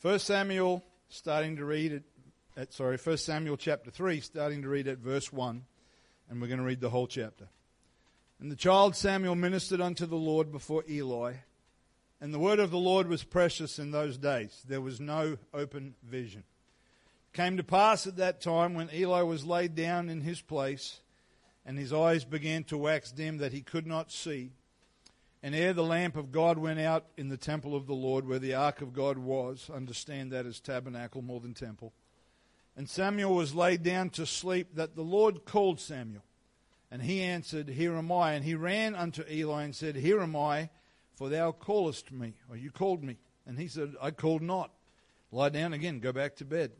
First Samuel, starting to read it, at, sorry, First Samuel chapter 3, starting to read at verse 1, and we're going to read the whole chapter. And the child Samuel ministered unto the Lord before Eli, and the word of the Lord was precious in those days. There was no open vision. It came to pass at that time when Eli was laid down in his place, and his eyes began to wax dim that he could not see. And ere the lamp of God went out in the temple of the Lord, where the ark of God was, understand that as tabernacle more than temple. And Samuel was laid down to sleep, that the Lord called Samuel. And he answered, Here am I. And he ran unto Eli and said, Here am I, for thou callest me, or you called me. And he said, I called not. Lie down again, go back to bed.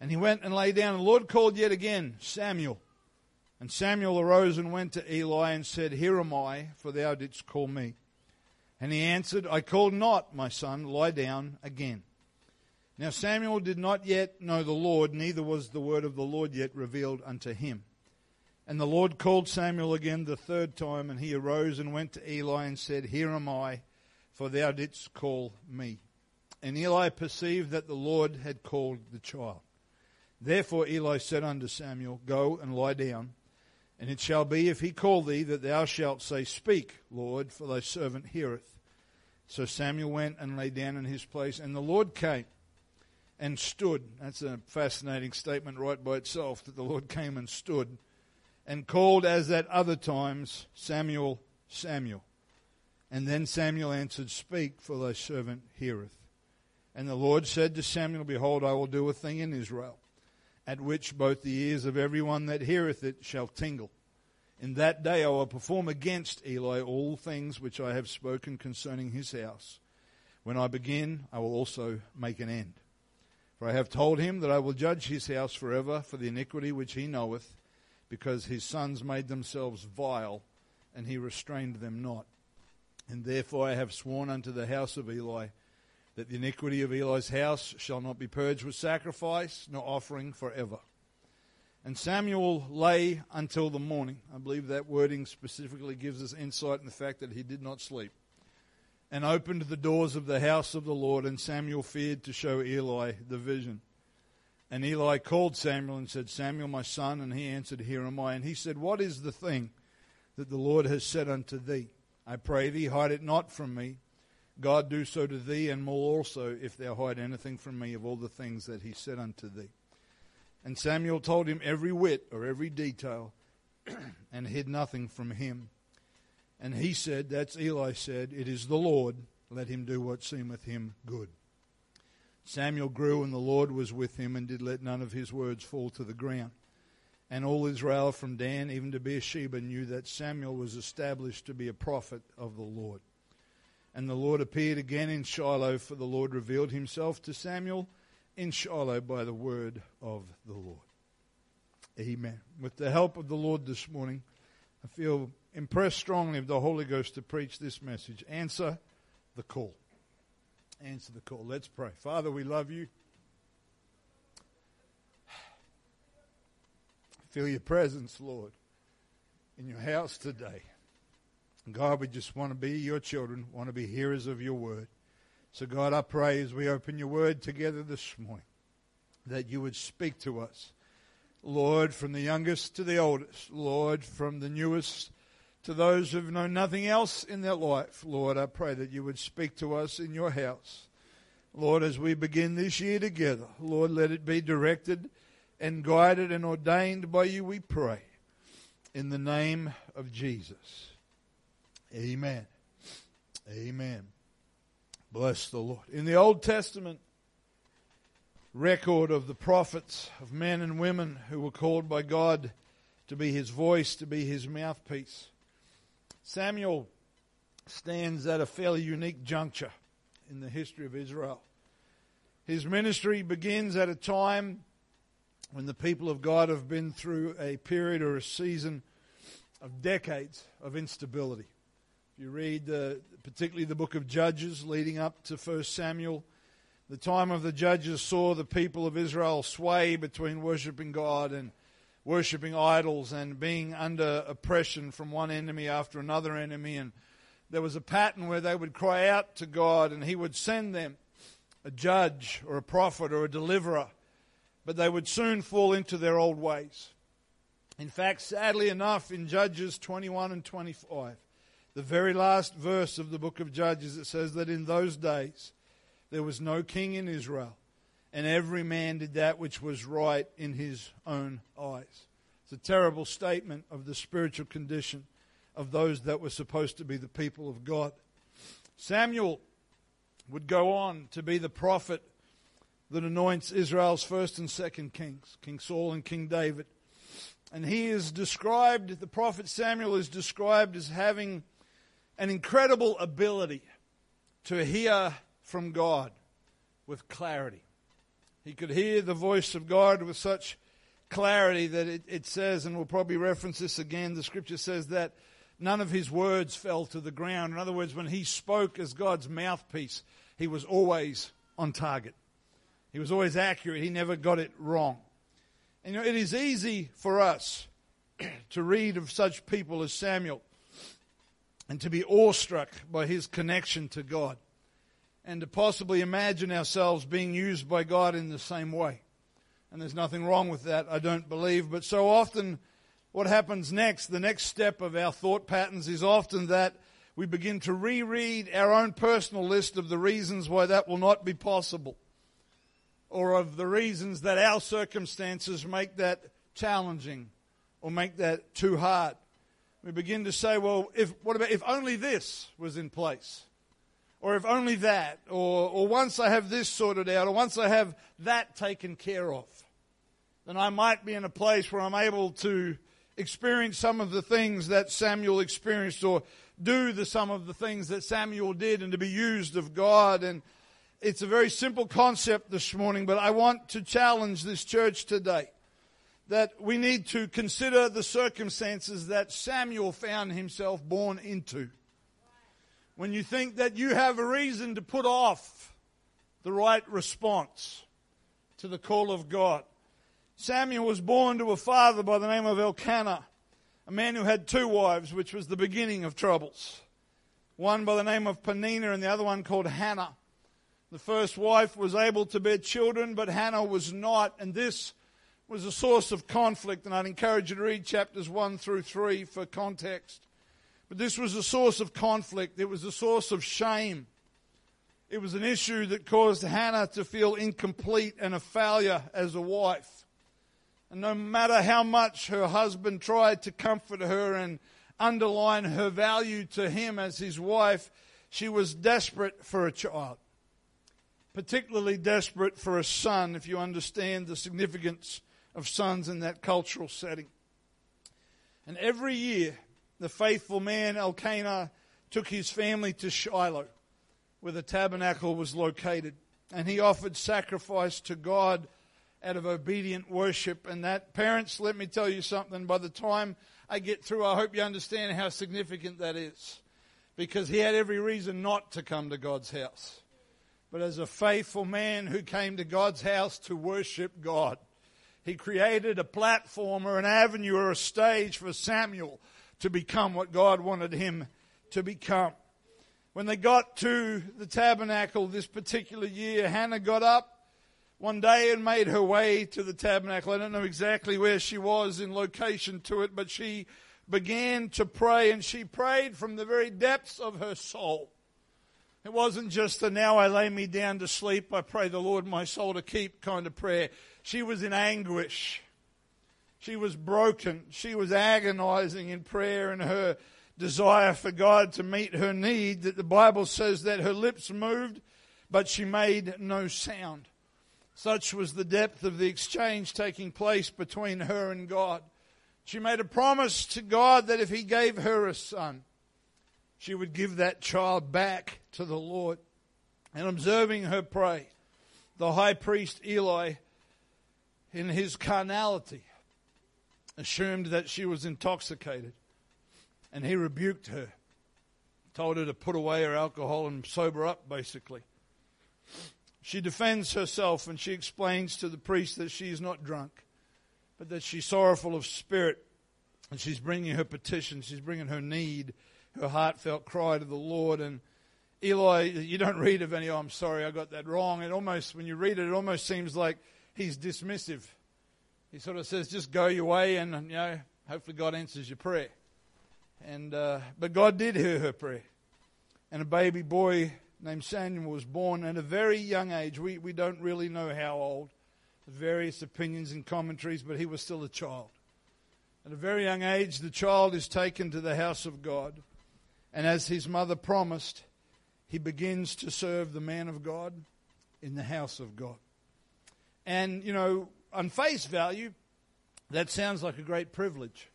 And he went and lay down. And the Lord called yet again, Samuel. And Samuel arose and went to Eli and said, Here am I, for thou didst call me. And he answered, I called not, my son, lie down again. Now Samuel did not yet know the Lord, neither was the word of the Lord yet revealed unto him. And the Lord called Samuel again the third time, and he arose and went to Eli and said, Here am I, for thou didst call me. And Eli perceived that the Lord had called the child. Therefore Eli said unto Samuel, Go and lie down. And it shall be, if he call thee, that thou shalt say, Speak, Lord, for thy servant heareth. So Samuel went and lay down in his place, and the Lord came and stood. That's a fascinating statement right by itself, that the Lord came and stood and called as at other times, Samuel, Samuel. And then Samuel answered, Speak, for thy servant heareth. And the Lord said to Samuel, Behold, I will do a thing in Israel at which both the ears of everyone that heareth it shall tingle. In that day I will perform against Eli all things which I have spoken concerning his house. When I begin, I will also make an end. For I have told him that I will judge his house forever for the iniquity which he knoweth, because his sons made themselves vile, and he restrained them not. And therefore I have sworn unto the house of Eli that the iniquity of Eli's house shall not be purged with sacrifice nor offering forever. And Samuel lay until the morning. I believe that wording specifically gives us insight in the fact that he did not sleep. And opened the doors of the house of the Lord, and Samuel feared to show Eli the vision. And Eli called Samuel and said, Samuel, my son. And he answered, Here am I. And he said, What is the thing that the Lord has said unto thee? I pray thee, hide it not from me. God do so to thee, and more also, if thou hide anything from me of all the things that he said unto thee. And Samuel told him every whit or every detail, and hid nothing from him. And he said, That's Eli said, It is the Lord, let him do what seemeth him good. Samuel grew, and the Lord was with him, and did let none of his words fall to the ground. And all Israel from Dan even to Beersheba knew that Samuel was established to be a prophet of the Lord. And the Lord appeared again in Shiloh, for the Lord revealed himself to Samuel in Shiloh by the word of the Lord. Amen. With the help of the Lord this morning, I feel impressed strongly of the Holy Ghost to preach this message. Answer the call. Answer the call. Let's pray. Father, we love you. Feel your presence, Lord, in your house today. God, we just want to be your children, want to be hearers of your word. So, God, I pray as we open your word together this morning that you would speak to us. Lord, from the youngest to the oldest. Lord, from the newest to those who've known nothing else in their life. Lord, I pray that you would speak to us in your house. Lord, as we begin this year together, Lord, let it be directed and guided and ordained by you, we pray. In the name of Jesus. Amen. Amen. Bless the Lord. In the Old Testament record of the prophets, of men and women who were called by God to be his voice, to be his mouthpiece, Samuel stands at a fairly unique juncture in the history of Israel. His ministry begins at a time when the people of God have been through a period or a season of decades of instability. If you read particularly the book of Judges leading up to 1 Samuel, the time of the judges saw the people of Israel sway between worshiping God and worshiping idols and being under oppression from one enemy after another enemy. And there was a pattern where they would cry out to God and He would send them a judge or a prophet or a deliverer, but they would soon fall into their old ways. In fact, sadly enough, in Judges 21 and 25, the very last verse of the book of Judges, it says that in those days there was no king in Israel, and every man did that which was right in his own eyes. It's a terrible statement of the spiritual condition of those that were supposed to be the people of God. Samuel would go on to be the prophet that anoints Israel's first and second kings, King Saul and King David. And he is described, the prophet Samuel is described as having an incredible ability to hear from God with clarity. He could hear the voice of God with such clarity that it, it, says, and we'll probably reference this again, the scripture says that none of his words fell to the ground. In other words, when he spoke as God's mouthpiece, he was always on target. He was always accurate. He never got it wrong. And you know, it is easy for us to read of such people as Samuel and to be awestruck by his connection to God and to possibly imagine ourselves being used by God in the same way. And there's nothing wrong with that, I don't believe. But so often, what happens next, the next step of our thought patterns, is often that we begin to reread our own personal list of the reasons why that will not be possible, or of the reasons that our circumstances make that challenging or make that too hard. We begin to say, well, if, what about if only this was in place? Or if only that, or, or once I have this sorted out, or once I have that taken care of, then I might be in a place where I'm able to experience some of the things that Samuel experienced, or do the, some of the things that Samuel did, and to be used of God. And it's a very simple concept this morning, but I want to challenge this church today that we need to consider the circumstances that Samuel found himself born into when you think that you have a reason to put off the right response to the call of God. Samuel was born to a father by the name of Elkanah, a man who had two wives, which was the beginning of troubles. One by the name of Peninnah and the other one called Hannah. The first wife was able to bear children, but Hannah was not, and this was a source of conflict, and I'd encourage you to read chapters 1 through 3 for context. But this was a source of conflict. It was a source of shame. It was an issue that caused Hannah to feel incomplete and a failure as a wife. And no matter how much her husband tried to comfort her and underline her value to him as his wife, she was desperate for a child. Particularly desperate for a son, if you understand the significance of sons in that cultural setting. And every year, the faithful man Elkanah took his family to Shiloh, where the tabernacle was located, and he offered sacrifice to God out of obedient worship. And that, parents, let me tell you something. By the time I get through, I hope you understand how significant that is. Because he had every reason not to come to God's house. But as a faithful man who came to God's house to worship God, he created a platform or an avenue or a stage for Samuel to become what God wanted him to become. When they got to the tabernacle this particular year, Hannah got up one day and made her way to the tabernacle. I don't know exactly where she was in location to it, but she began to pray and she prayed from the very depths of her soul. It wasn't just a now I lay me down to sleep, I pray the Lord my soul to keep kind of prayer. She was in anguish. She was broken. She was agonizing in prayer and her desire for God to meet her need that the Bible says that her lips moved, but she made no sound. Such was the depth of the exchange taking place between her and God. She made a promise to God that if He gave her a son, she would give that child back to the Lord. And observing her pray, the high priest Eli, in his carnality, assumed that she was intoxicated. And he rebuked her, told her to put away her alcohol and sober up, basically. She defends herself and she explains to the priest that she is not drunk, but that she's sorrowful of spirit and she's bringing her petition, she's bringing her need, her heartfelt cry to the Lord. And Eli, you don't read of any, oh, I'm sorry, I got that wrong. It almost, when you read it, it almost seems like he's dismissive. He sort of says, just go your way and, you know, hopefully God answers your prayer. And, uh, but God did hear her prayer. And a baby boy named Samuel was born at a very young age. We, we don't really know how old. Various opinions and commentaries, but he was still a child. At a very young age, the child is taken to the house of God. And as his mother promised, he begins to serve the man of God in the house of God. And, you know, on face value, that sounds like a great privilege.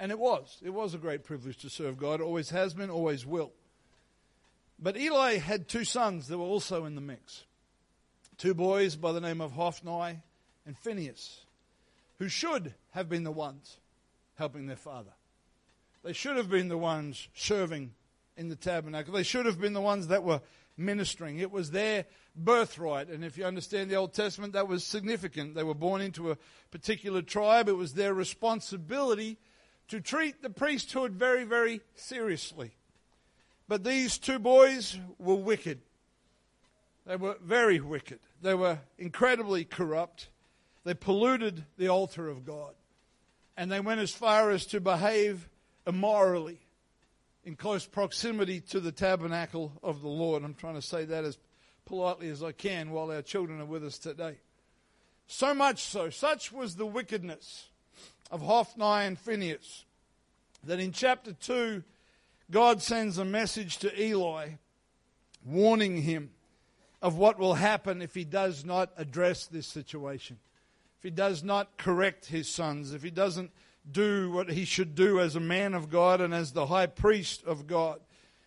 And it was. It was a great privilege to serve God. Always has been, always will. But Eli had two sons that were also in the mix. Two boys by the name of Hophni and Phinehas, who should have been the ones helping their father. They should have been the ones serving in the tabernacle. They should have been the ones that were ministering. It was their birthright. And if you understand the Old Testament, that was significant. They were born into a particular tribe. It was their responsibility to treat the priesthood very, very seriously. But these two boys were wicked. They were very wicked. They were incredibly corrupt. They polluted the altar of God. And they went as far as to behave immorally in close proximity to the tabernacle of the Lord. I'm trying to say that as politely as I can while our children are with us today. So much so, such was the wickedness of Hophni and Phinehas, that in chapter 2, God sends a message to Eli warning him of what will happen if he does not address this situation, if he does not correct his sons, if he doesn't do what he should do as a man of God and as the high priest of God.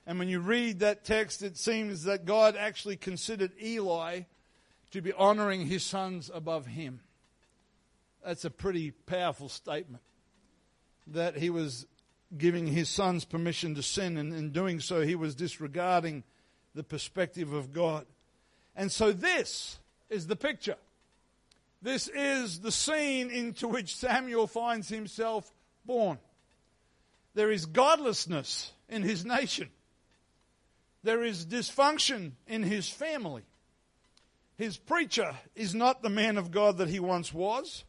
And when you read that text, it seems that God actually considered Eli to be honoring his sons above him. That's a pretty powerful statement. That he was giving his sons permission to sin, and in doing so, he was disregarding the perspective of God. And so, this is the picture. This is the scene into which Samuel finds himself born. There is godlessness in his nation. There is dysfunction in his family. His preacher is not the man of God that he once was.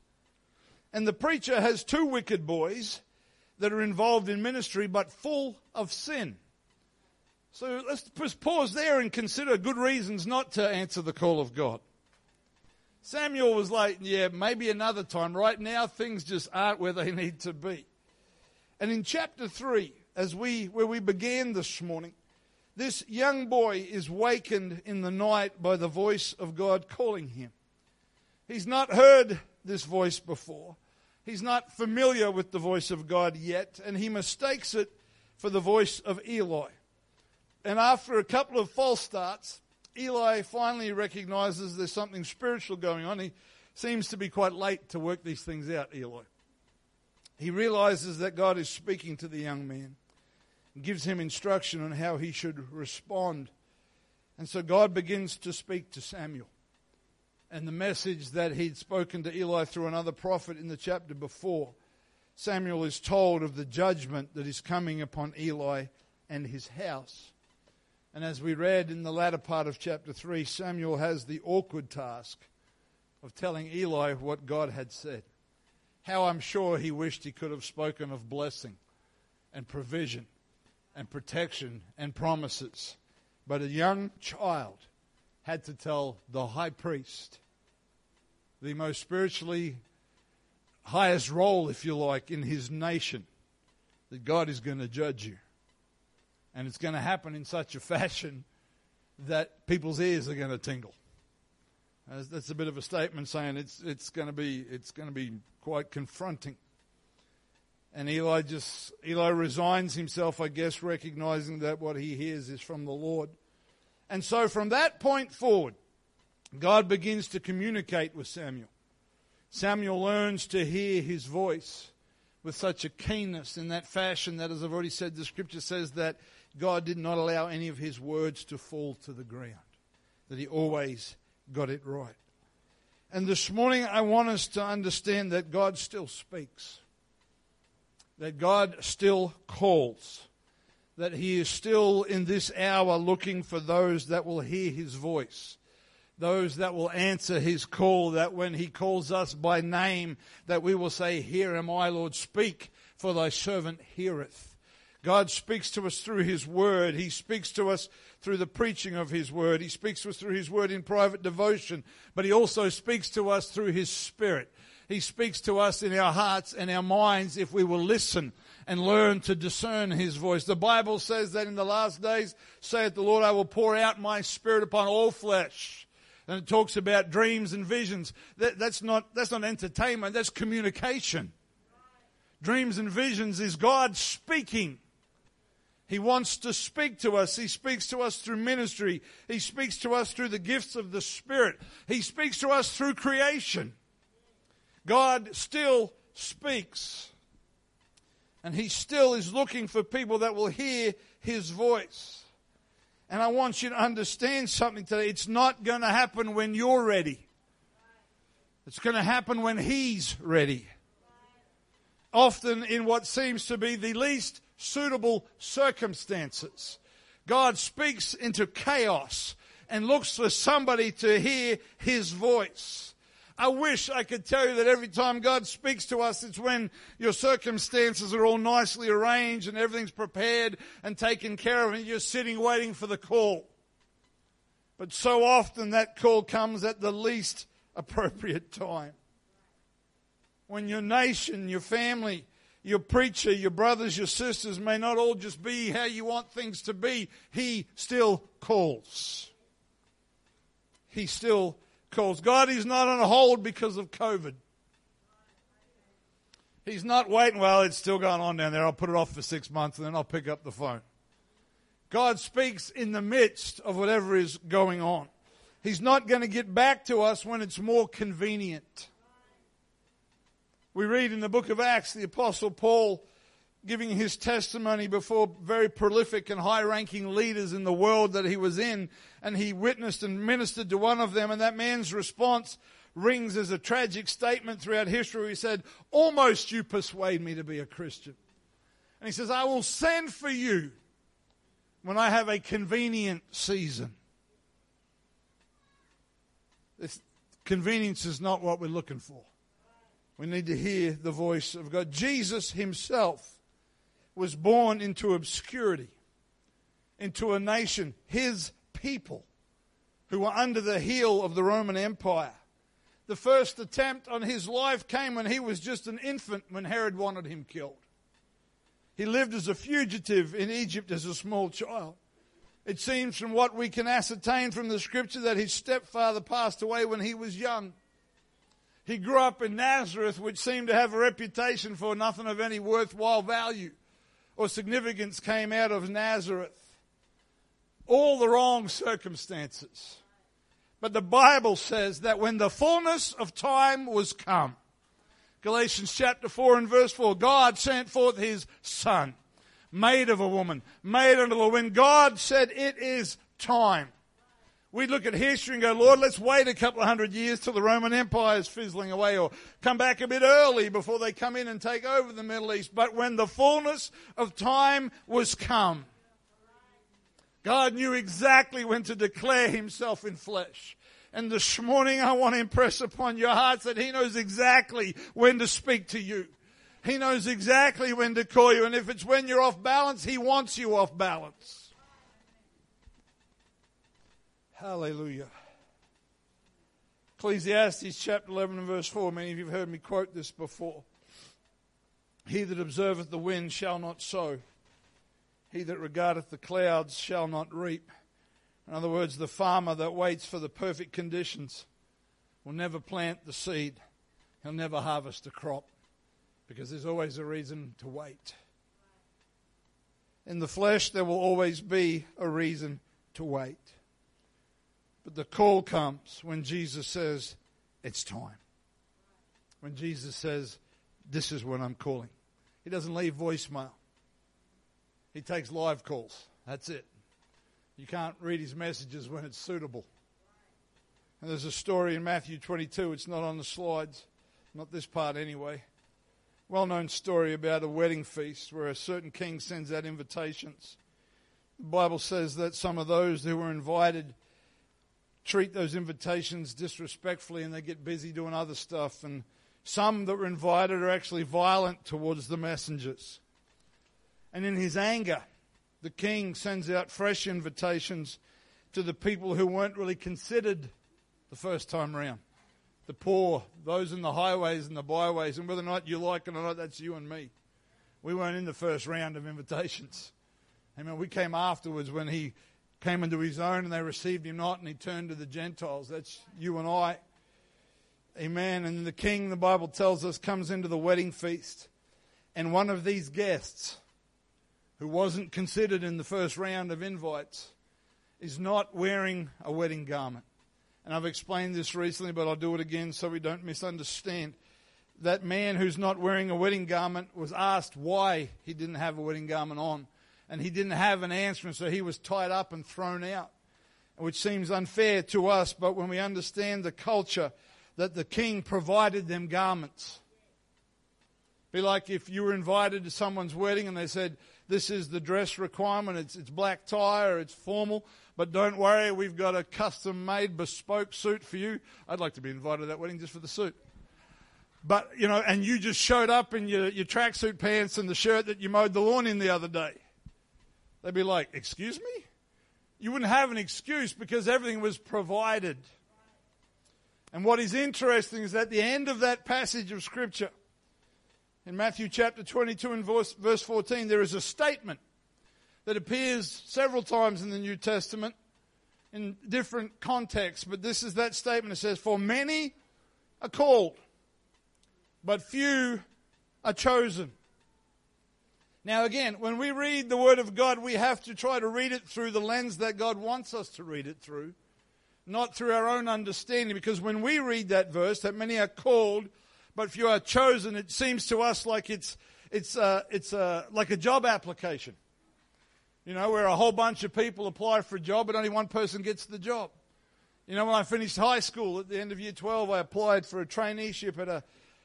And the preacher has two wicked boys that are involved in ministry but full of sin. So let's pause there and consider good reasons not to answer the call of God. Samuel was like, yeah, maybe another time. Right now, things just aren't where they need to be. And in chapter 3, as we, where we began this morning, this young boy is wakened in the night by the voice of God calling him. He's not heard this voice before. He's not familiar with the voice of God yet, and he mistakes it for the voice of Eli. And after a couple of false starts, Eli finally recognizes there's something spiritual going on. He seems to be quite late to work these things out, Eli. He realizes that God is speaking to the young man and gives him instruction on how he should respond. And so God begins to speak to Samuel. And the message that he'd spoken to Eli through another prophet in the chapter before, Samuel is told of the judgment that is coming upon Eli and his house. And as we read in the latter part of chapter 3, Samuel has the awkward task of telling Eli what God had said. How I'm sure he wished he could have spoken of blessing and provision and protection and promises. But a young child had to tell the high priest, the most spiritually highest role, if you like, in his nation, that God is going to judge you. And it's going to happen in such a fashion that people's ears are going to tingle. That's a bit of a statement saying it's, it's going to be it's going to be quite confronting. And Eli just Eli resigns himself, I guess, recognizing that what he hears is from the Lord. And so from that point forward, God begins to communicate with Samuel. Samuel learns to hear his voice with such a keenness in that fashion that, as I've already said, the scripture says that God did not allow any of his words to fall to the ground, that he always got it right. And this morning, I want us to understand that God still speaks, that God still calls, that He is still in this hour looking for those that will hear His voice those that will answer his call, that when he calls us by name, that we will say, Here am I, Lord, speak, for thy servant heareth. God speaks to us through his word. He speaks to us through the preaching of his word. He speaks to us through his word in private devotion, but he also speaks to us through his spirit. He speaks to us in our hearts and our minds if we will listen and learn to discern his voice. The Bible says that in the last days, saith the Lord, I will pour out my spirit upon all flesh and it talks about dreams and visions. That, that's, not, that's not entertainment, that's communication. Dreams and visions is God speaking. He wants to speak to us. He speaks to us through ministry. He speaks to us through the gifts of the Spirit. He speaks to us through creation. God still speaks. And He still is looking for people that will hear His voice. And I want you to understand something today. It's not going to happen when you're ready. It's going to happen when He's ready. Often in what seems to be the least suitable circumstances. God speaks into chaos and looks for somebody to hear His voice. I wish I could tell you that every time God speaks to us, it's when your circumstances are all nicely arranged and everything's prepared and taken care of and you're sitting waiting for the call. But so often that call comes at the least appropriate time. When your nation, your family, your preacher, your brothers, your sisters may not all just be how you want things to be, He still calls. He still calls. God is not on hold because of COVID. He's not waiting, well, it's still going on down there. I'll put it off for six months and then I'll pick up the phone. God speaks in the midst of whatever is going on. He's not going to get back to us when it's more convenient. We read in the book of Acts, the Apostle Paul giving his testimony before very prolific and high ranking leaders in the world that he was in. And he witnessed and ministered to one of them. And that man's response rings as a tragic statement throughout history. He said, Almost you persuade me to be a Christian. And he says, I will send for you when I have a convenient season. This convenience is not what we're looking for. We need to hear the voice of God. Jesus himself was born into obscurity, into a nation, his people, who were under the heel of the Roman Empire. The first attempt on his life came when he was just an infant when Herod wanted him killed. He lived as a fugitive in Egypt as a small child. It seems from what we can ascertain from the scripture that his stepfather passed away when he was young. He grew up in Nazareth, which seemed to have a reputation for nothing of any worthwhile value or significance came out of Nazareth. All the wrong circumstances. But the Bible says that when the fullness of time was come, Galatians chapter 4 and verse 4, God sent forth his son, made of a woman, made under the law. When God said it is time, we look at history and go, Lord, let's wait a couple of hundred years till the Roman Empire is fizzling away or come back a bit early before they come in and take over the Middle East. But when the fullness of time was come, God knew exactly when to declare himself in flesh. And this morning I want to impress upon your hearts that he knows exactly when to speak to you. He knows exactly when to call you. And if it's when you're off balance, he wants you off balance. Hallelujah. Ecclesiastes chapter 11 and verse 4. Many of you have heard me quote this before. He that observeth the wind shall not sow. He that regardeth the clouds shall not reap. In other words, the farmer that waits for the perfect conditions will never plant the seed. He'll never harvest a crop because there's always a reason to wait. In the flesh, there will always be a reason to wait. But the call comes when Jesus says, It's time. When Jesus says, This is when I'm calling. He doesn't leave voicemail, he takes live calls. That's it. You can't read his messages when it's suitable. And there's a story in Matthew 22, it's not on the slides, not this part anyway. Well known story about a wedding feast where a certain king sends out invitations the Bible says that some of those who were invited treat those invitations disrespectfully and they get busy doing other stuff. And some that were invited are actually violent towards the messengers. And in his anger, the king sends out fresh invitations to the people who weren't really considered the first time round. The poor, those in the highways and the byways, and whether or not you like it or not, that's you and me. We weren't in the first round of invitations. I mean, we came afterwards when he came into his own and they received him not, and he turned to the Gentiles. That's you and I. Amen. And the king, the Bible tells us, comes into the wedding feast. And one of these guests, who wasn't considered in the first round of invites, is not wearing a wedding garment. And I've explained this recently, but I'll do it again so we don't misunderstand. That man who's not wearing a wedding garment was asked why he didn't have a wedding garment on. And he didn't have an answer, and so he was tied up and thrown out, which seems unfair to us, but when we understand the culture, that the king provided them garments. Be like if you were invited to someone's wedding and they said, This is the dress requirement, it's, it's black tie or it's formal, but don't worry, we've got a custom made bespoke suit for you. I'd like to be invited to that wedding just for the suit. But, you know, and you just showed up in your, your tracksuit pants and the shirt that you mowed the lawn in the other day. They'd be like, Excuse me? You wouldn't have an excuse because everything was provided. And what is interesting is at the end of that passage of Scripture, in Matthew chapter 22 and verse, verse 14, there is a statement that appears several times in the New Testament in different contexts, but this is that statement. It says, For many are called, but few are chosen. Now, again, when we read the Word of God, we have to try to read it through the lens that God wants us to read it through not through our own understanding. Because when we read that verse, that many are called, but few are chosen, it seems to us like it's, it's, it's like a job application. You know, where a whole bunch of people apply for a job, but only one person gets the job. You know, when I finished high school at the end of year 12, I applied for a traineeship at a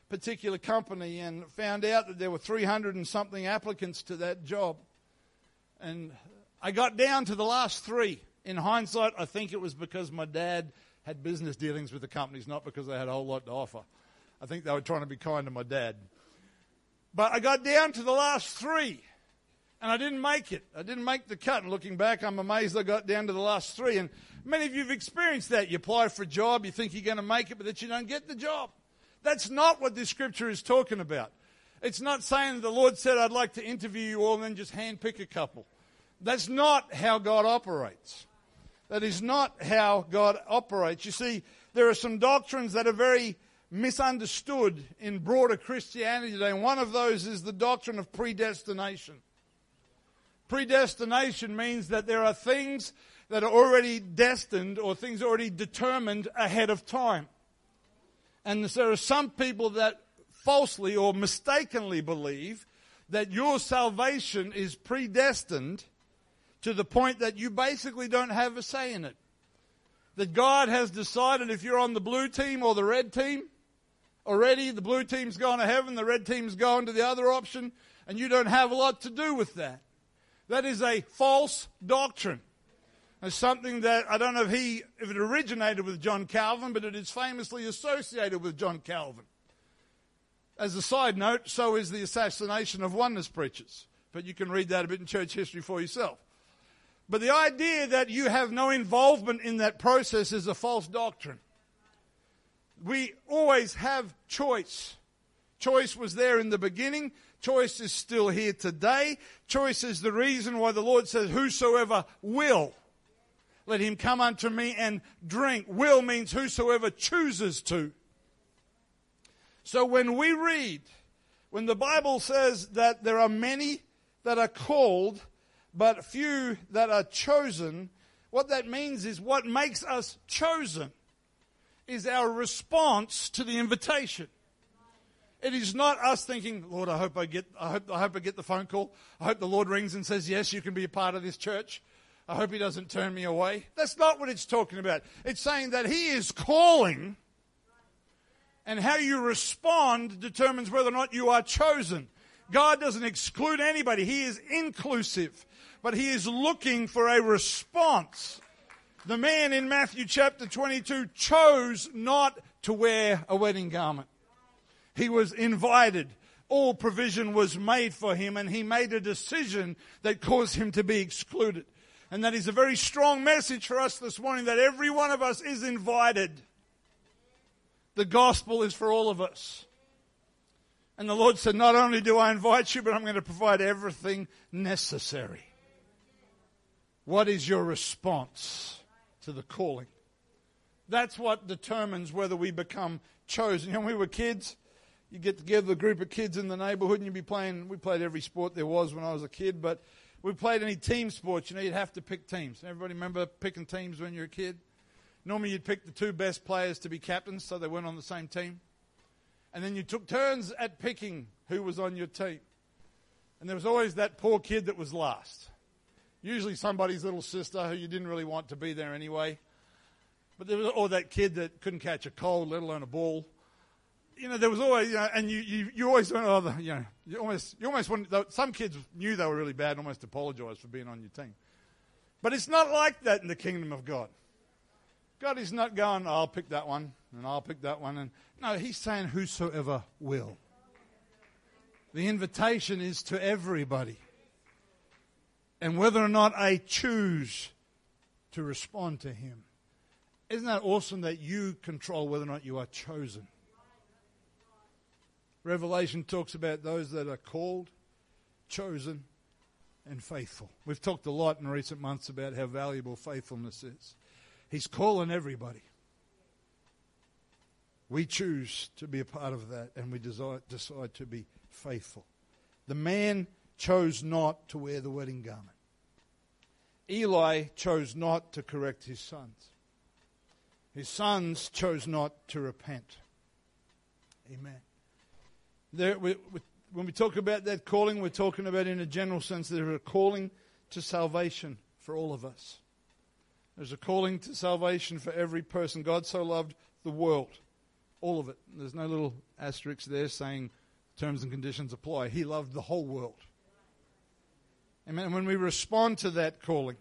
particular company and found out that there were 300 and something applicants to that job. And I got down to the last three. In hindsight, I think it was because my dad had business dealings with the companies, not because they had a whole lot to offer. I think they were trying to be kind to my dad. But I got down to the last three, and I didn't make it. I didn't make the cut. And looking back, I'm amazed I got down to the last three. And many of you have experienced that. You apply for a job, you think you're going to make it, but that you don't get the job. That's not what this scripture is talking about. It's not saying that the Lord said, I'd like to interview you all and then just handpick a couple. That's not how God operates. That is not how God operates. You see, there are some doctrines that are very misunderstood in broader Christianity today, and one of those is the doctrine of predestination. Predestination means that there are things that are already destined or things already determined ahead of time. And there are some people that falsely or mistakenly believe that your salvation is predestined to the point that you basically don't have a say in it. That God has decided if you're on the blue team or the red team, already the blue team's gone to heaven, the red team's gone to the other option, and you don't have a lot to do with that. That is a false doctrine. It's something that I don't know if he if it originated with John Calvin, but it is famously associated with John Calvin. As a side note, so is the assassination of oneness preachers. But you can read that a bit in church history for yourself. But the idea that you have no involvement in that process is a false doctrine. We always have choice. Choice was there in the beginning. Choice is still here today. Choice is the reason why the Lord says, Whosoever will, let him come unto me and drink. Will means whosoever chooses to. So when we read, when the Bible says that there are many that are called, but few that are chosen, what that means is what makes us chosen is our response to the invitation. It is not us thinking, Lord, I hope I get, I hope, I hope I get the phone call. I hope the Lord rings and says, yes, you can be a part of this church. I hope he doesn't turn me away. That's not what it's talking about. It's saying that he is calling and how you respond determines whether or not you are chosen. God doesn't exclude anybody. He is inclusive. but he is looking for a response. The man in Matthew chapter 22 chose not to wear a wedding garment. He was invited. All provision was made for him, and he made a decision that caused him to be excluded. And that is a very strong message for us this morning that every one of us is invited. The gospel is for all of us. And the Lord said, Not only do I invite you, but I'm going to provide everything necessary. What is your response to the calling? That's what determines whether we become chosen. You know, when we were kids, you get together a group of kids in the neighborhood and you'd be playing, we played every sport there was when I was a kid, but we played any team sports, you know, you'd have to pick teams. Everybody remember picking teams when you were a kid? Normally you'd pick the two best players to be captains so they weren't on the same team. And then you took turns at picking who was on your team. And there was always that poor kid that was last. Usually somebody's little sister who you didn't really want to be there anyway. But there was, or that kid that couldn't catch a cold, let alone a ball. You know, there was always, you know, and you, you, you always went, oh, you know, you almost, you almost wanted, some kids knew they were really bad and almost apologized for being on your team. But it's not like that in the kingdom of God. God is not going, oh, I'll pick that one and I'll pick that one. And no, he's saying whosoever will. The invitation is to everybody. And whether or not I choose to respond to him. Isn't that awesome that you control whether or not you are chosen? Revelation talks about those that are called, chosen, and faithful. We've talked a lot in recent months about how valuable faithfulness is. He's calling everybody. We choose to be a part of that and we decide, decide to be faithful. The man chose not to wear the wedding garment. Eli chose not to correct his sons. His sons chose not to repent. Amen. There, we, we, when we talk about that calling, we're talking about in a general sense there's a calling to salvation for all of us. There's a calling to salvation for every person. God so loved the world all of it. There's no little asterisk there saying terms and conditions apply. He loved the whole world. Amen. And when we respond to that calling,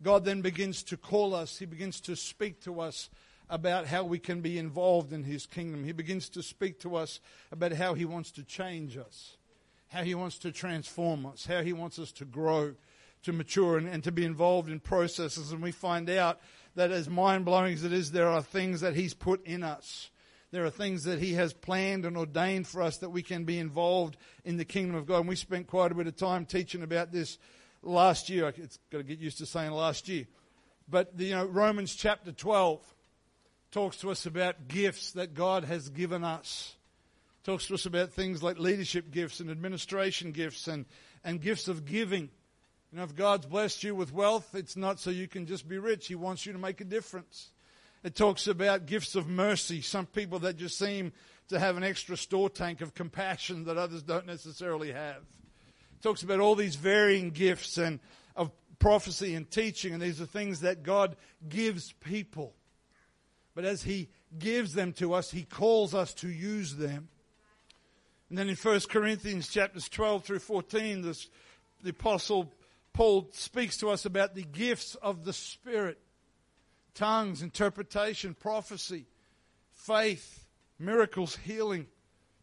God then begins to call us. He begins to speak to us about how we can be involved in His kingdom. He begins to speak to us about how He wants to change us, how He wants to transform us, how He wants us to grow, to mature, and, and to be involved in processes. And we find out that as mind blowing as it is, there are things that He's put in us there are things that He has planned and ordained for us that we can be involved in the kingdom of God. And we spent quite a bit of time teaching about this last year. It's got to get used to saying last year. But, the, you know, Romans chapter 12 talks to us about gifts that God has given us. Talks to us about things like leadership gifts and administration gifts and, and gifts of giving. You know, if God's blessed you with wealth, it's not so you can just be rich. He wants you to make a difference. It talks about gifts of mercy. Some people that just seem to have an extra store tank of compassion that others don't necessarily have. It talks about all these varying gifts and of prophecy and teaching, and these are things that God gives people. But as He gives them to us, He calls us to use them. And then in 1 Corinthians chapters 12 through 14, this, the Apostle Paul speaks to us about the gifts of the Spirit tongues, interpretation, prophecy, faith, miracles, healing,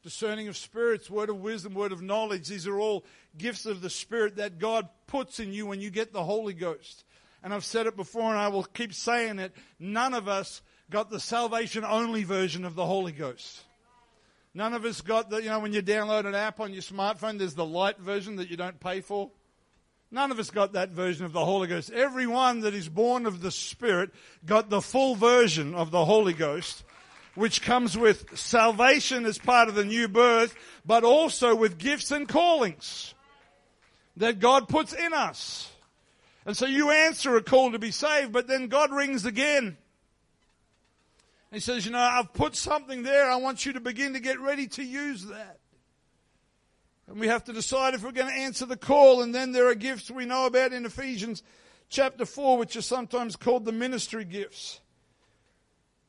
discerning of spirits, word of wisdom, word of knowledge. These are all gifts of the Spirit that God puts in you when you get the Holy Ghost. And I've said it before and I will keep saying it. None of us got the salvation only version of the Holy Ghost. None of us got the, you know, when you download an app on your smartphone, there's the light version that you don't pay for. None of us got that version of the Holy Ghost. Everyone that is born of the Spirit got the full version of the Holy Ghost, which comes with salvation as part of the new birth, but also with gifts and callings that God puts in us. And so you answer a call to be saved, but then God rings again. He says, you know, I've put something there. I want you to begin to get ready to use that. And we have to decide if we're going to answer the call. And then there are gifts we know about in Ephesians chapter 4, which are sometimes called the ministry gifts.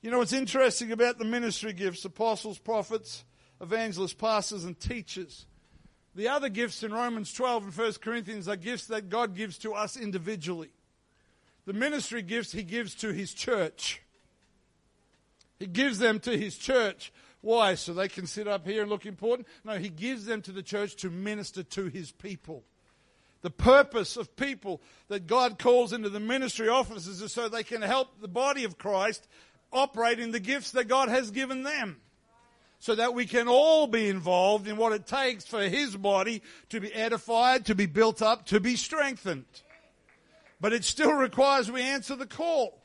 You know what's interesting about the ministry gifts apostles, prophets, evangelists, pastors, and teachers. The other gifts in Romans 12 and 1 Corinthians are gifts that God gives to us individually. The ministry gifts he gives to his church. He gives them to his church. Why? So they can sit up here and look important? No, he gives them to the church to minister to his people. The purpose of people that God calls into the ministry offices is so they can help the body of Christ operate in the gifts that God has given them. So that we can all be involved in what it takes for His body to be edified, to be built up, to be strengthened. But it still requires we answer the call.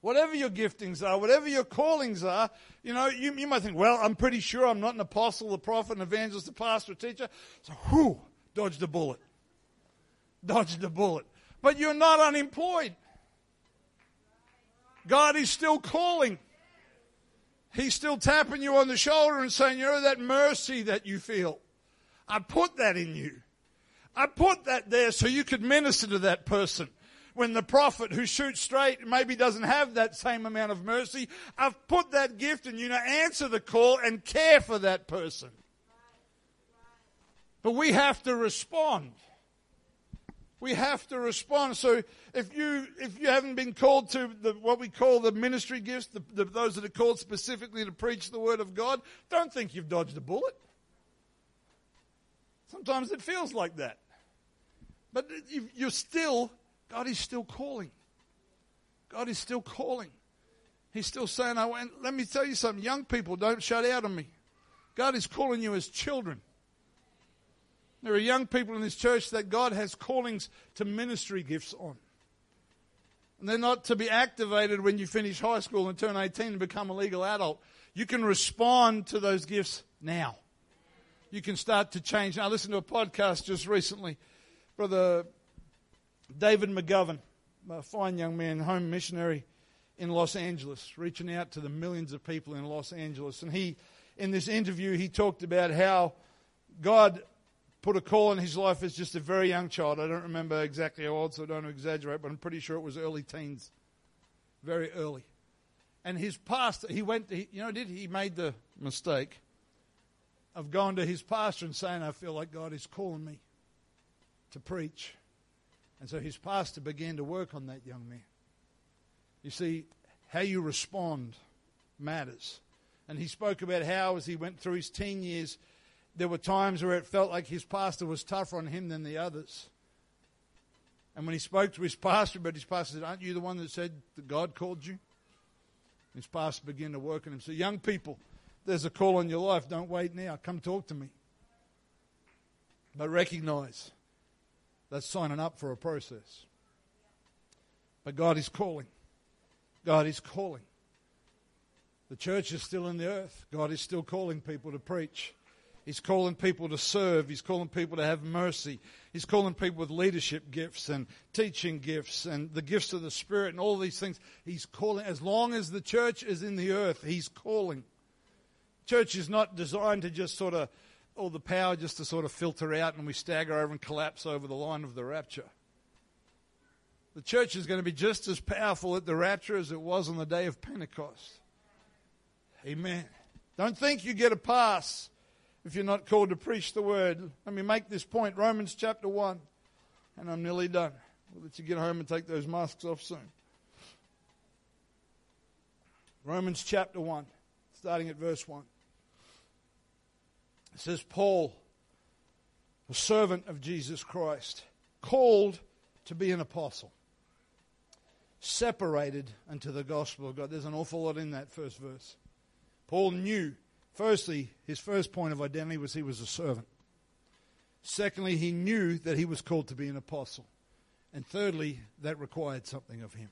Whatever your giftings are, whatever your callings are, you know, you, you might think, well, I'm pretty sure I'm not an apostle, a prophet, an evangelist, a pastor, a teacher. So, whew, dodged a bullet. Dodged a bullet. But you're not unemployed. God is still calling. He's still tapping you on the shoulder and saying, you know, that mercy that you feel. I put that in you. I put that there so you could minister to that person when the prophet who shoots straight maybe doesn't have that same amount of mercy. I've put that gift in you to answer the call and care for that person. But we have to respond. We have to respond. So if you if you haven't been called to the, what we call the ministry gifts, the, the, those that are called specifically to preach the word of God, don't think you've dodged a bullet. Sometimes it feels like that, but you're still God is still calling. God is still calling. He's still saying, oh, I went, let me tell you something. Young people, don't shut out on me. God is calling you as children. There are young people in this church that God has callings to ministry gifts on. And they're not to be activated when you finish high school and turn 18 and become a legal adult. You can respond to those gifts now. You can start to change. Now, I listened to a podcast just recently. Brother David McGovern, a fine young man, home missionary in Los Angeles, reaching out to the millions of people in Los Angeles. And he, in this interview, he talked about how God put a call in his life as just a very young child. I don't remember exactly how old, so I don't exaggerate, but I'm pretty sure it was early teens. Very early. And his pastor, he went, you know, did he made the mistake of going to his pastor and saying, I feel like God is calling me to preach. And so his pastor began to work on that young man. You see, how you respond matters. And he spoke about how, as he went through his teen years, there were times where it felt like his pastor was tougher on him than the others. And when he spoke to his pastor, but his pastor said, Aren't you the one that said that God called you? His pastor began to work on him. So, young people, there's a call on your life. Don't wait now. Come talk to me. But recognize that's signing up for a process. But God is calling. God is calling. The church is still in the earth. God is still calling people to preach. He's calling people to serve. He's calling people to have mercy. He's calling people with leadership gifts and teaching gifts and the gifts of the Spirit and all these things. He's calling. As long as the church is in the earth, He's calling. Church is not designed to just sort of all the power just to sort of filter out and we stagger over and collapse over the line of the rapture. The church is going to be just as powerful at the rapture as it was on the day of Pentecost. Amen. Don't think you get a pass if you're not called to preach the word. Let me make this point Romans chapter 1, and I'm nearly done. We'll let you get home and take those masks off soon. Romans chapter 1, starting at verse 1. It says, Paul, a servant of Jesus Christ, called to be an apostle, separated unto the gospel of God. There's an awful lot in that first verse. Paul knew, firstly, his first point of identity was he was a servant. Secondly, he knew that he was called to be an apostle. And thirdly, that required something of him.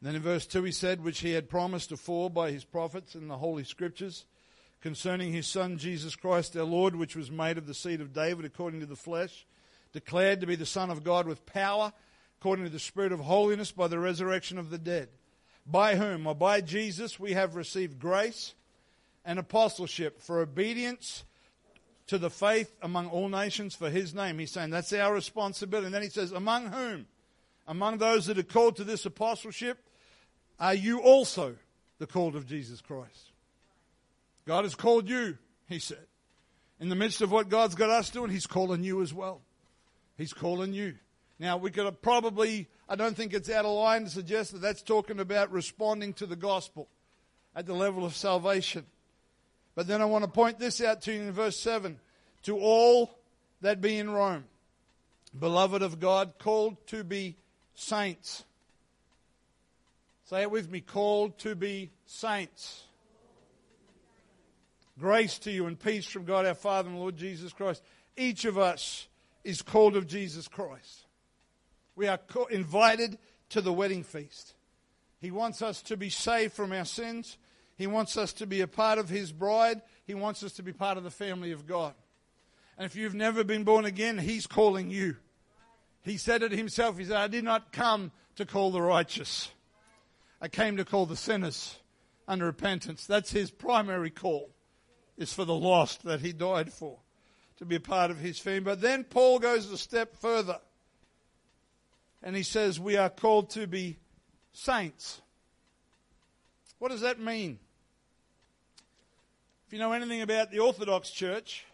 And then in verse 2 he said, which he had promised afore by his prophets in the Holy Scriptures, concerning his Son Jesus Christ our Lord, which was made of the seed of David according to the flesh, declared to be the Son of God with power, according to the Spirit of holiness, by the resurrection of the dead. By whom, or by Jesus, we have received grace and apostleship for obedience to the faith among all nations for his name. He's saying that's our responsibility. And then he says, Among whom? Among those that are called to this apostleship, are you also the called of Jesus Christ? God has called you, he said. In the midst of what God's got us doing, He's calling you as well. He's calling you. Now, we could probably, I don't think it's out of line to suggest that that's talking about responding to the gospel at the level of salvation. But then I want to point this out to you in verse 7 to all that be in Rome, beloved of God, called to be saints. Say it with me called to be saints. Grace to you and peace from God our Father and Lord Jesus Christ. Each of us is called of Jesus Christ. We are invited to the wedding feast. He wants us to be saved from our sins. He wants us to be a part of His bride. He wants us to be part of the family of God. And if you've never been born again, He's calling you. He said it Himself. He said, I did not come to call the righteous, I came to call the sinners under repentance. That's His primary call, is for the lost that He died for, to be a part of His family. But then Paul goes a step further. And he says, We are called to be saints. What does that mean? If you know anything about the Orthodox Church,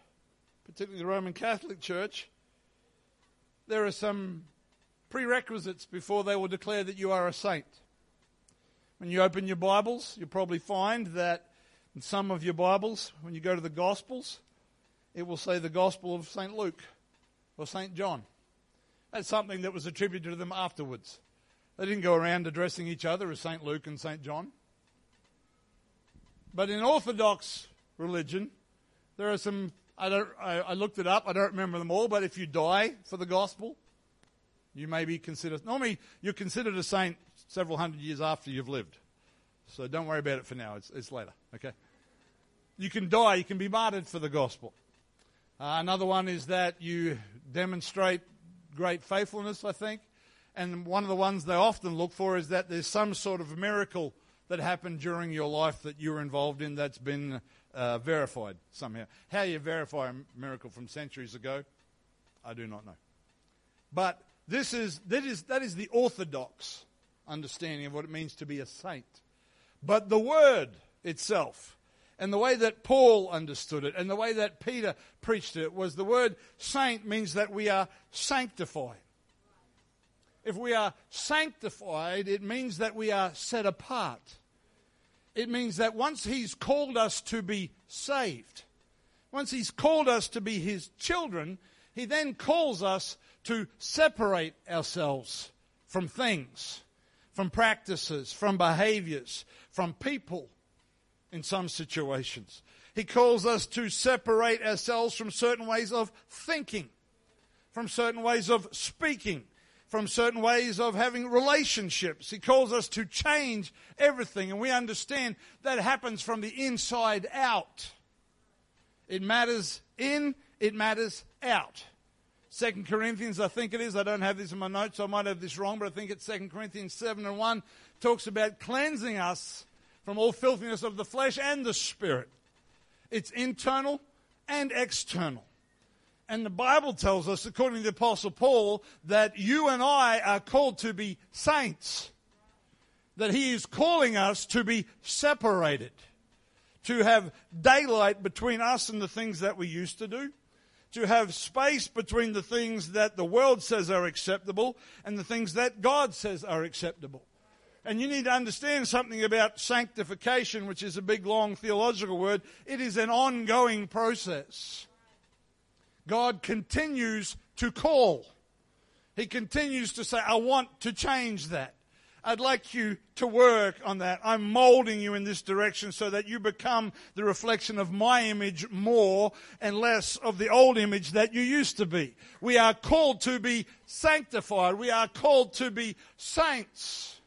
particularly the Roman Catholic Church, there are some prerequisites before they will declare that you are a saint. When you open your Bibles, you'll probably find that in some of your Bibles, when you go to the Gospels, it will say the Gospel of St. Luke or St. John. That's something that was attributed to them afterwards. They didn't go around addressing each other as St. Luke and St. John. But in Orthodox religion, there are some, I, don't, I, I, looked it up, I don't remember them all, but if you die for the gospel, you may be considered, normally you're considered a saint several hundred years after you've lived. So don't worry about it for now, it's, it's later, okay? You can die, you can be martyred for the gospel. Uh, another one is that you demonstrate great faithfulness, I think. And one of the ones they often look for is that there's some sort of miracle that happened during your life that you were involved in that's been uh, verified somehow. How you verify a miracle from centuries ago, I do not know. But this is, that, is, that is the orthodox understanding of what it means to be a saint. But the word itself, and the way that Paul understood it, and the way that Peter preached it, was the word saint means that we are sanctified. If we are sanctified, it means that we are set apart. It means that once He's called us to be saved, once He's called us to be His children, He then calls us to separate ourselves from things, from practices, from behaviors, from people in some situations. He calls us to separate ourselves from certain ways of thinking, from certain ways of speaking, from certain ways of having relationships. He calls us to change everything, and we understand that happens from the inside out. It matters in, it matters out. Second Corinthians, I think it is. I don't have this in my notes, I might have this wrong, but I think it's Second Corinthians 7 and 1 talks about cleansing us from all filthiness of the flesh and the spirit. It's internal and external. And the Bible tells us, according to the Apostle Paul, that you and I are called to be saints. That he is calling us to be separated, to have daylight between us and the things that we used to do, to have space between the things that the world says are acceptable and the things that God says are acceptable. And you need to understand something about sanctification, which is a big, long theological word. It is an ongoing process. God continues to call. He continues to say, I want to change that. I'd like you to work on that. I'm molding you in this direction so that you become the reflection of my image more and less of the old image that you used to be. We are called to be sanctified. We are called to be saints.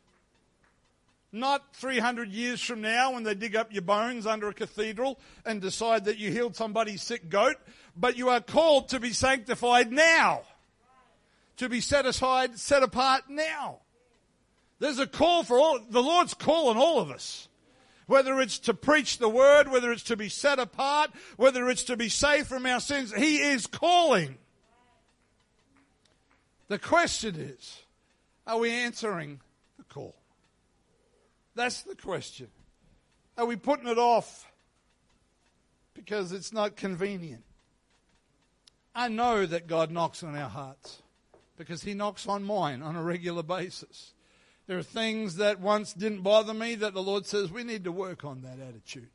Not 300 years from now when they dig up your bones under a cathedral and decide that you healed somebody's sick goat, but you are called to be sanctified now. To be set aside, set apart now. There's a call for all, the Lord's calling all of us. Whether it's to preach the word, whether it's to be set apart, whether it's to be saved from our sins, He is calling. The question is, are we answering? That's the question. Are we putting it off because it's not convenient? I know that God knocks on our hearts because He knocks on mine on a regular basis. There are things that once didn't bother me that the Lord says we need to work on that attitude.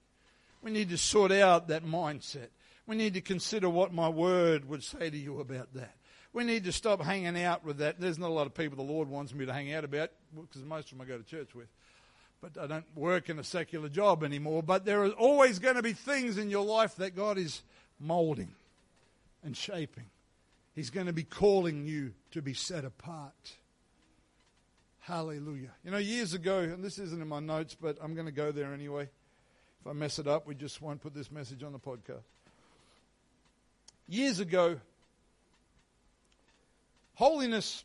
We need to sort out that mindset. We need to consider what my word would say to you about that. We need to stop hanging out with that. There's not a lot of people the Lord wants me to hang out about because most of them I go to church with. But I don't work in a secular job anymore. But there are always going to be things in your life that God is molding and shaping. He's going to be calling you to be set apart. Hallelujah. You know, years ago, and this isn't in my notes, but I'm going to go there anyway. If I mess it up, we just won't put this message on the podcast. Years ago, holiness,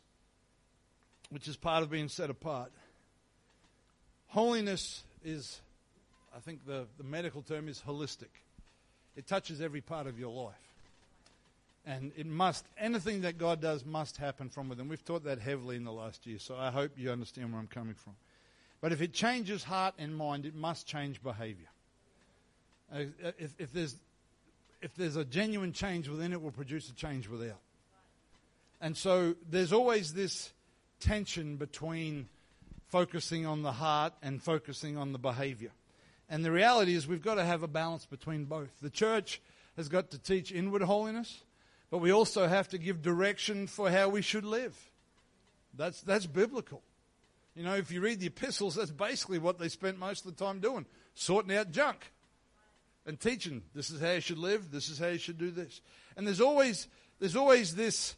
which is part of being set apart, holiness is, I think the, the medical term is holistic. It touches every part of your life. And it must, anything that God does must happen from within. We've taught that heavily in the last year, so I hope you understand where I'm coming from. But if it changes heart and mind, it must change behavior. Uh, if, if, there's, if there's a genuine change within, it will produce a change without. And so there's always this tension between focusing on the heart and focusing on the behavior. And the reality is, we've got to have a balance between both. The church has got to teach inward holiness, but we also have to give direction for how we should live. That's, that's biblical. You know, if you read the epistles, that's basically what they spent most of the time doing sorting out junk and teaching this is how you should live, this is how you should do this. And there's always, there's always this,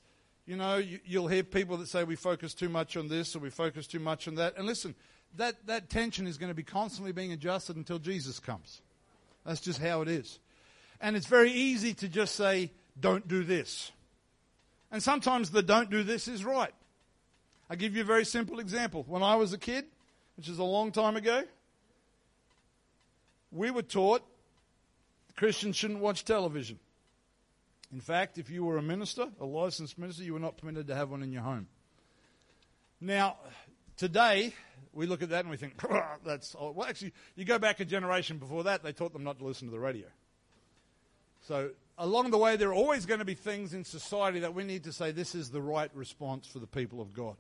you know, you, you'll hear people that say we focus too much on this or we focus too much on that. And listen, that, that tension is going to be constantly being adjusted until Jesus comes. That's just how it is. And it's very easy to just say, don't do this. And sometimes the don't do this is right. I'll give you a very simple example. When I was a kid, which is a long time ago, we were taught Christians shouldn't watch television. In fact, if you were a minister, a licensed minister, you were not permitted to have one in your home. Now, today, we look at that and we think, that's old. Well, actually, you go back a generation before that, they taught them not to listen to the radio. So along the way, there are always going to be things in society that we need to say this is the right response for the people of God.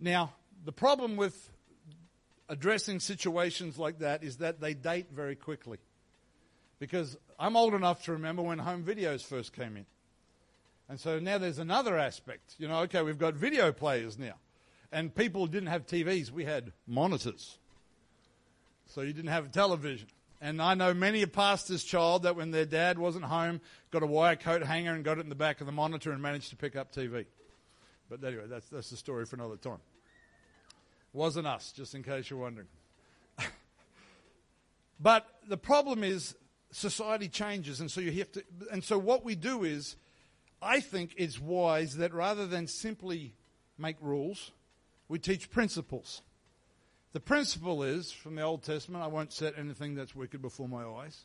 Now, the problem with addressing situations like that is that they date very quickly. Because I'm old enough to remember when home videos first came in. And so now there's another aspect. You know, okay, we've got video players now. And people didn't have TVs, we had monitors. So you didn't have a television. And I know many a pastor's child that when their dad wasn't home, got a wire coat hanger and got it in the back of the monitor and managed to pick up TV. But anyway, that's, that's the story for another time. Wasn't us, just in case you're wondering. but the problem is society changes, and so you have to. And so what we do is, I think it's wise that rather than simply make rules, we teach principles. The principle is, from the Old Testament, I won't set anything that's wicked before my eyes.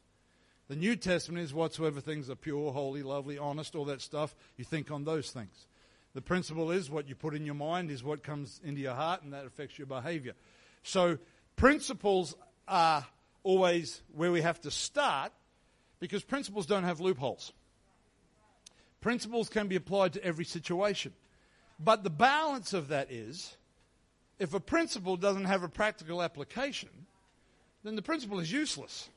The New Testament is whatsoever things are pure, holy, lovely, honest, all that stuff, you think on those things. The principle is what you put in your mind is what comes into your heart, and that affects your behavior. So, principles are always where we have to start because principles don't have loopholes. Principles can be applied to every situation. But the balance of that is if a principle doesn't have a practical application, then the principle is useless.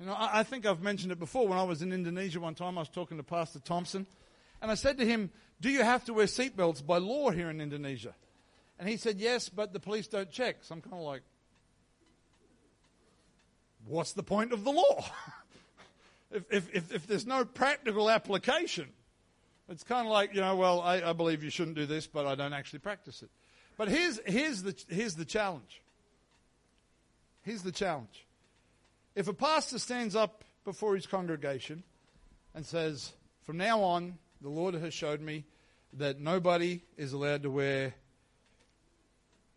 You know, I, I, think I've mentioned it before. When I was in Indonesia one time, I was talking to Pastor Thompson, and I said to him, Do you have to wear seatbelts by law here in Indonesia? And he said, Yes, but the police don't check. So I'm kind of like, What's the point of the law? if, if, if, there's no practical application, it's kind of like, you know, well, I, I believe you shouldn't do this, but I don't actually practice it. But here's, here's, the, here's the challenge. Here's the challenge. If a pastor stands up before his congregation and says, From now on, the Lord has showed me that nobody is allowed to wear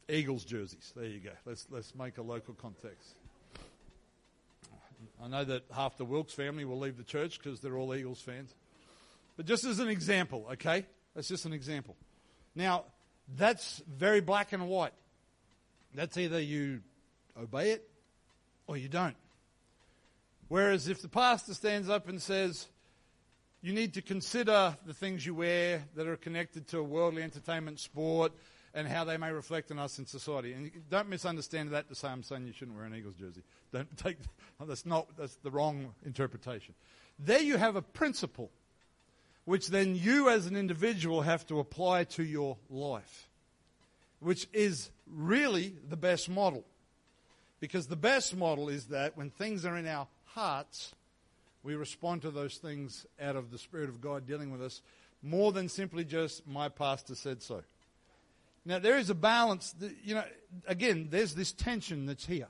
Eagles jerseys. There you go. Let's, let's make a local context. I know that half the Wilkes family will leave the church because they're all Eagles fans. But just as an example, okay? That's just an example. Now, that's very black and white. That's either you obey it or you don't. Whereas if the pastor stands up and says, You need to consider the things you wear that are connected to a worldly entertainment, sport, and how they may reflect on us in society. And don't misunderstand that to say I'm saying you shouldn't wear an Eagles jersey. Don't take that's not that's the wrong interpretation. There you have a principle which then you as an individual have to apply to your life, which is really the best model. Because the best model is that when things are in our hearts, we respond to those things out of the Spirit of God dealing with us more than simply just, my pastor said so. Now, there is a balance. That, you know, again, there's this tension that's here.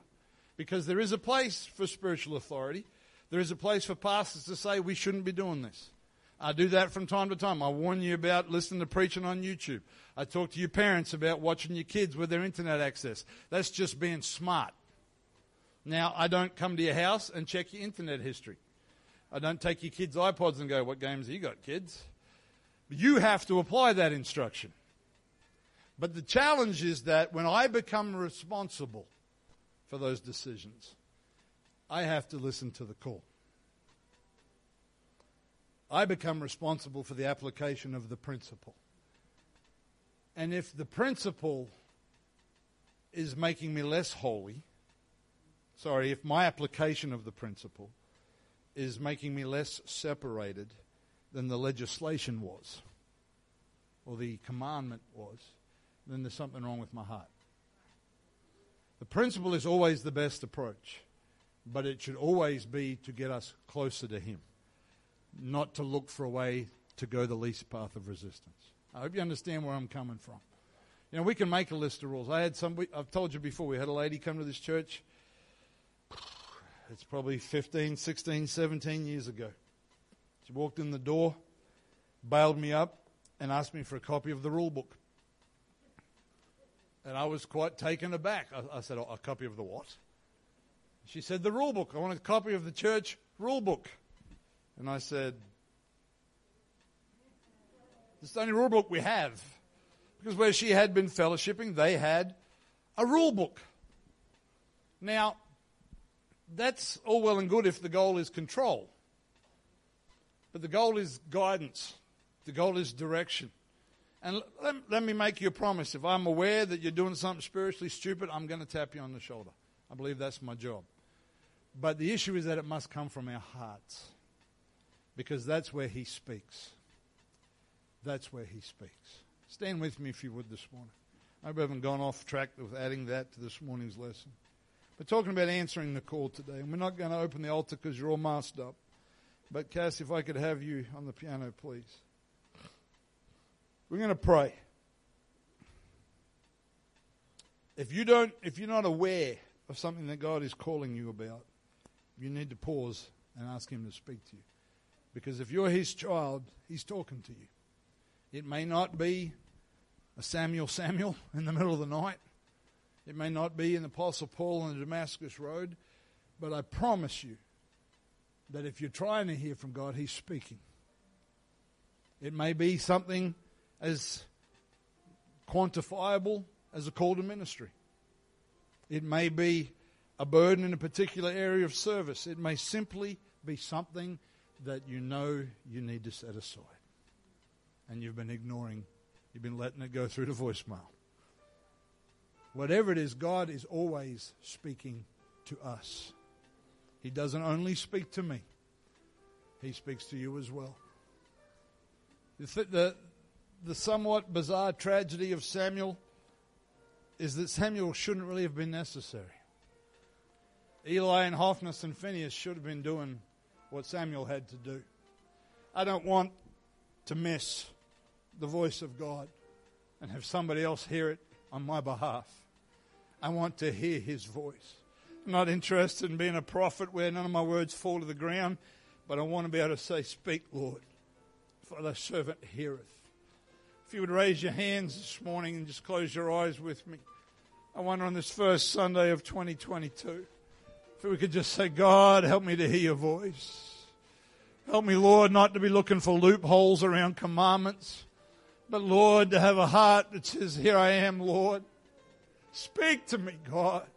Because there is a place for spiritual authority. There is a place for pastors to say, we shouldn't be doing this. I do that from time to time. I warn you about listening to preaching on YouTube. I talk to your parents about watching your kids with their internet access. That's just being smart. Now, I don't come to your house and check your internet history. I don't take your kids' iPods and go, What games have you got, kids? But You have to apply that instruction. But the challenge is that when I become responsible for those decisions, I have to listen to the call. I become responsible for the application of the principle. And if the principle is making me less holy, sorry, if my application of the principle is making me less separated than the legislation was, or the commandment was, then there's something wrong with my heart. The principle is always the best approach, but it should always be to get us closer to Him, not to look for a way to go the least path of resistance. I hope you understand where I'm coming from. You know, we can make a list of rules. I had some, I've told you before, we had a lady come to this church it's probably 15, 16, 17 years ago. She walked in the door, bailed me up, and asked me for a copy of the rule book. And I was quite taken aback. I, I said, A copy of the what? She said, The rule book. I want a copy of the church rule book. And I said, is the only rule book we have. Because where she had been fellowshipping, they had a rule book. Now, that's all well and good if the goal is control. But the goal is guidance, the goal is direction. And let, let me make you a promise. If I'm aware that you're doing something spiritually stupid, I'm going to tap you on the shoulder. I believe that's my job. But the issue is that it must come from our hearts. Because that's where He speaks. That's where He speaks. Stand with me if you would this morning. I hope I haven't gone off track with adding that to this morning's lesson. We're talking about answering the call today, and we're not going to open the altar because you're all masked up. But Cass, if I could have you on the piano, please. We're going to pray. If you don't, if you're not aware of something that God is calling you about, you need to pause and ask Him to speak to you. Because if you're His child, He's talking to you. It may not be a Samuel Samuel in the middle of the night. It may not be the Apostle Paul on the Damascus Road, but I promise you that if you're trying to hear from God, He's speaking. It may be something as quantifiable as a call to ministry. It may be a burden in a particular area of service. It may simply be something that you know you need to set aside. And you've been ignoring, you've been letting it go through the voicemail. Whatever it is, God is always speaking to us. He doesn't only speak to me, He speaks to you as well. The, the, the somewhat bizarre tragedy of Samuel is that Samuel shouldn't really have been necessary. Eli and Hophnis and Phinehas should have been doing what Samuel had to do. I don't want to miss the voice of God and have somebody else hear it on my behalf. I want to hear his voice. I'm not interested in being a prophet where none of my words fall to the ground, but I want to be able to say, Speak, Lord, for the servant heareth. If you would raise your hands this morning and just close your eyes with me. I wonder on this first Sunday of 2022 if we could just say, God, help me to hear your voice. Help me, Lord, not to be looking for loopholes around commandments, but Lord, to have a heart that says, Here I am, Lord. Speak to me, God.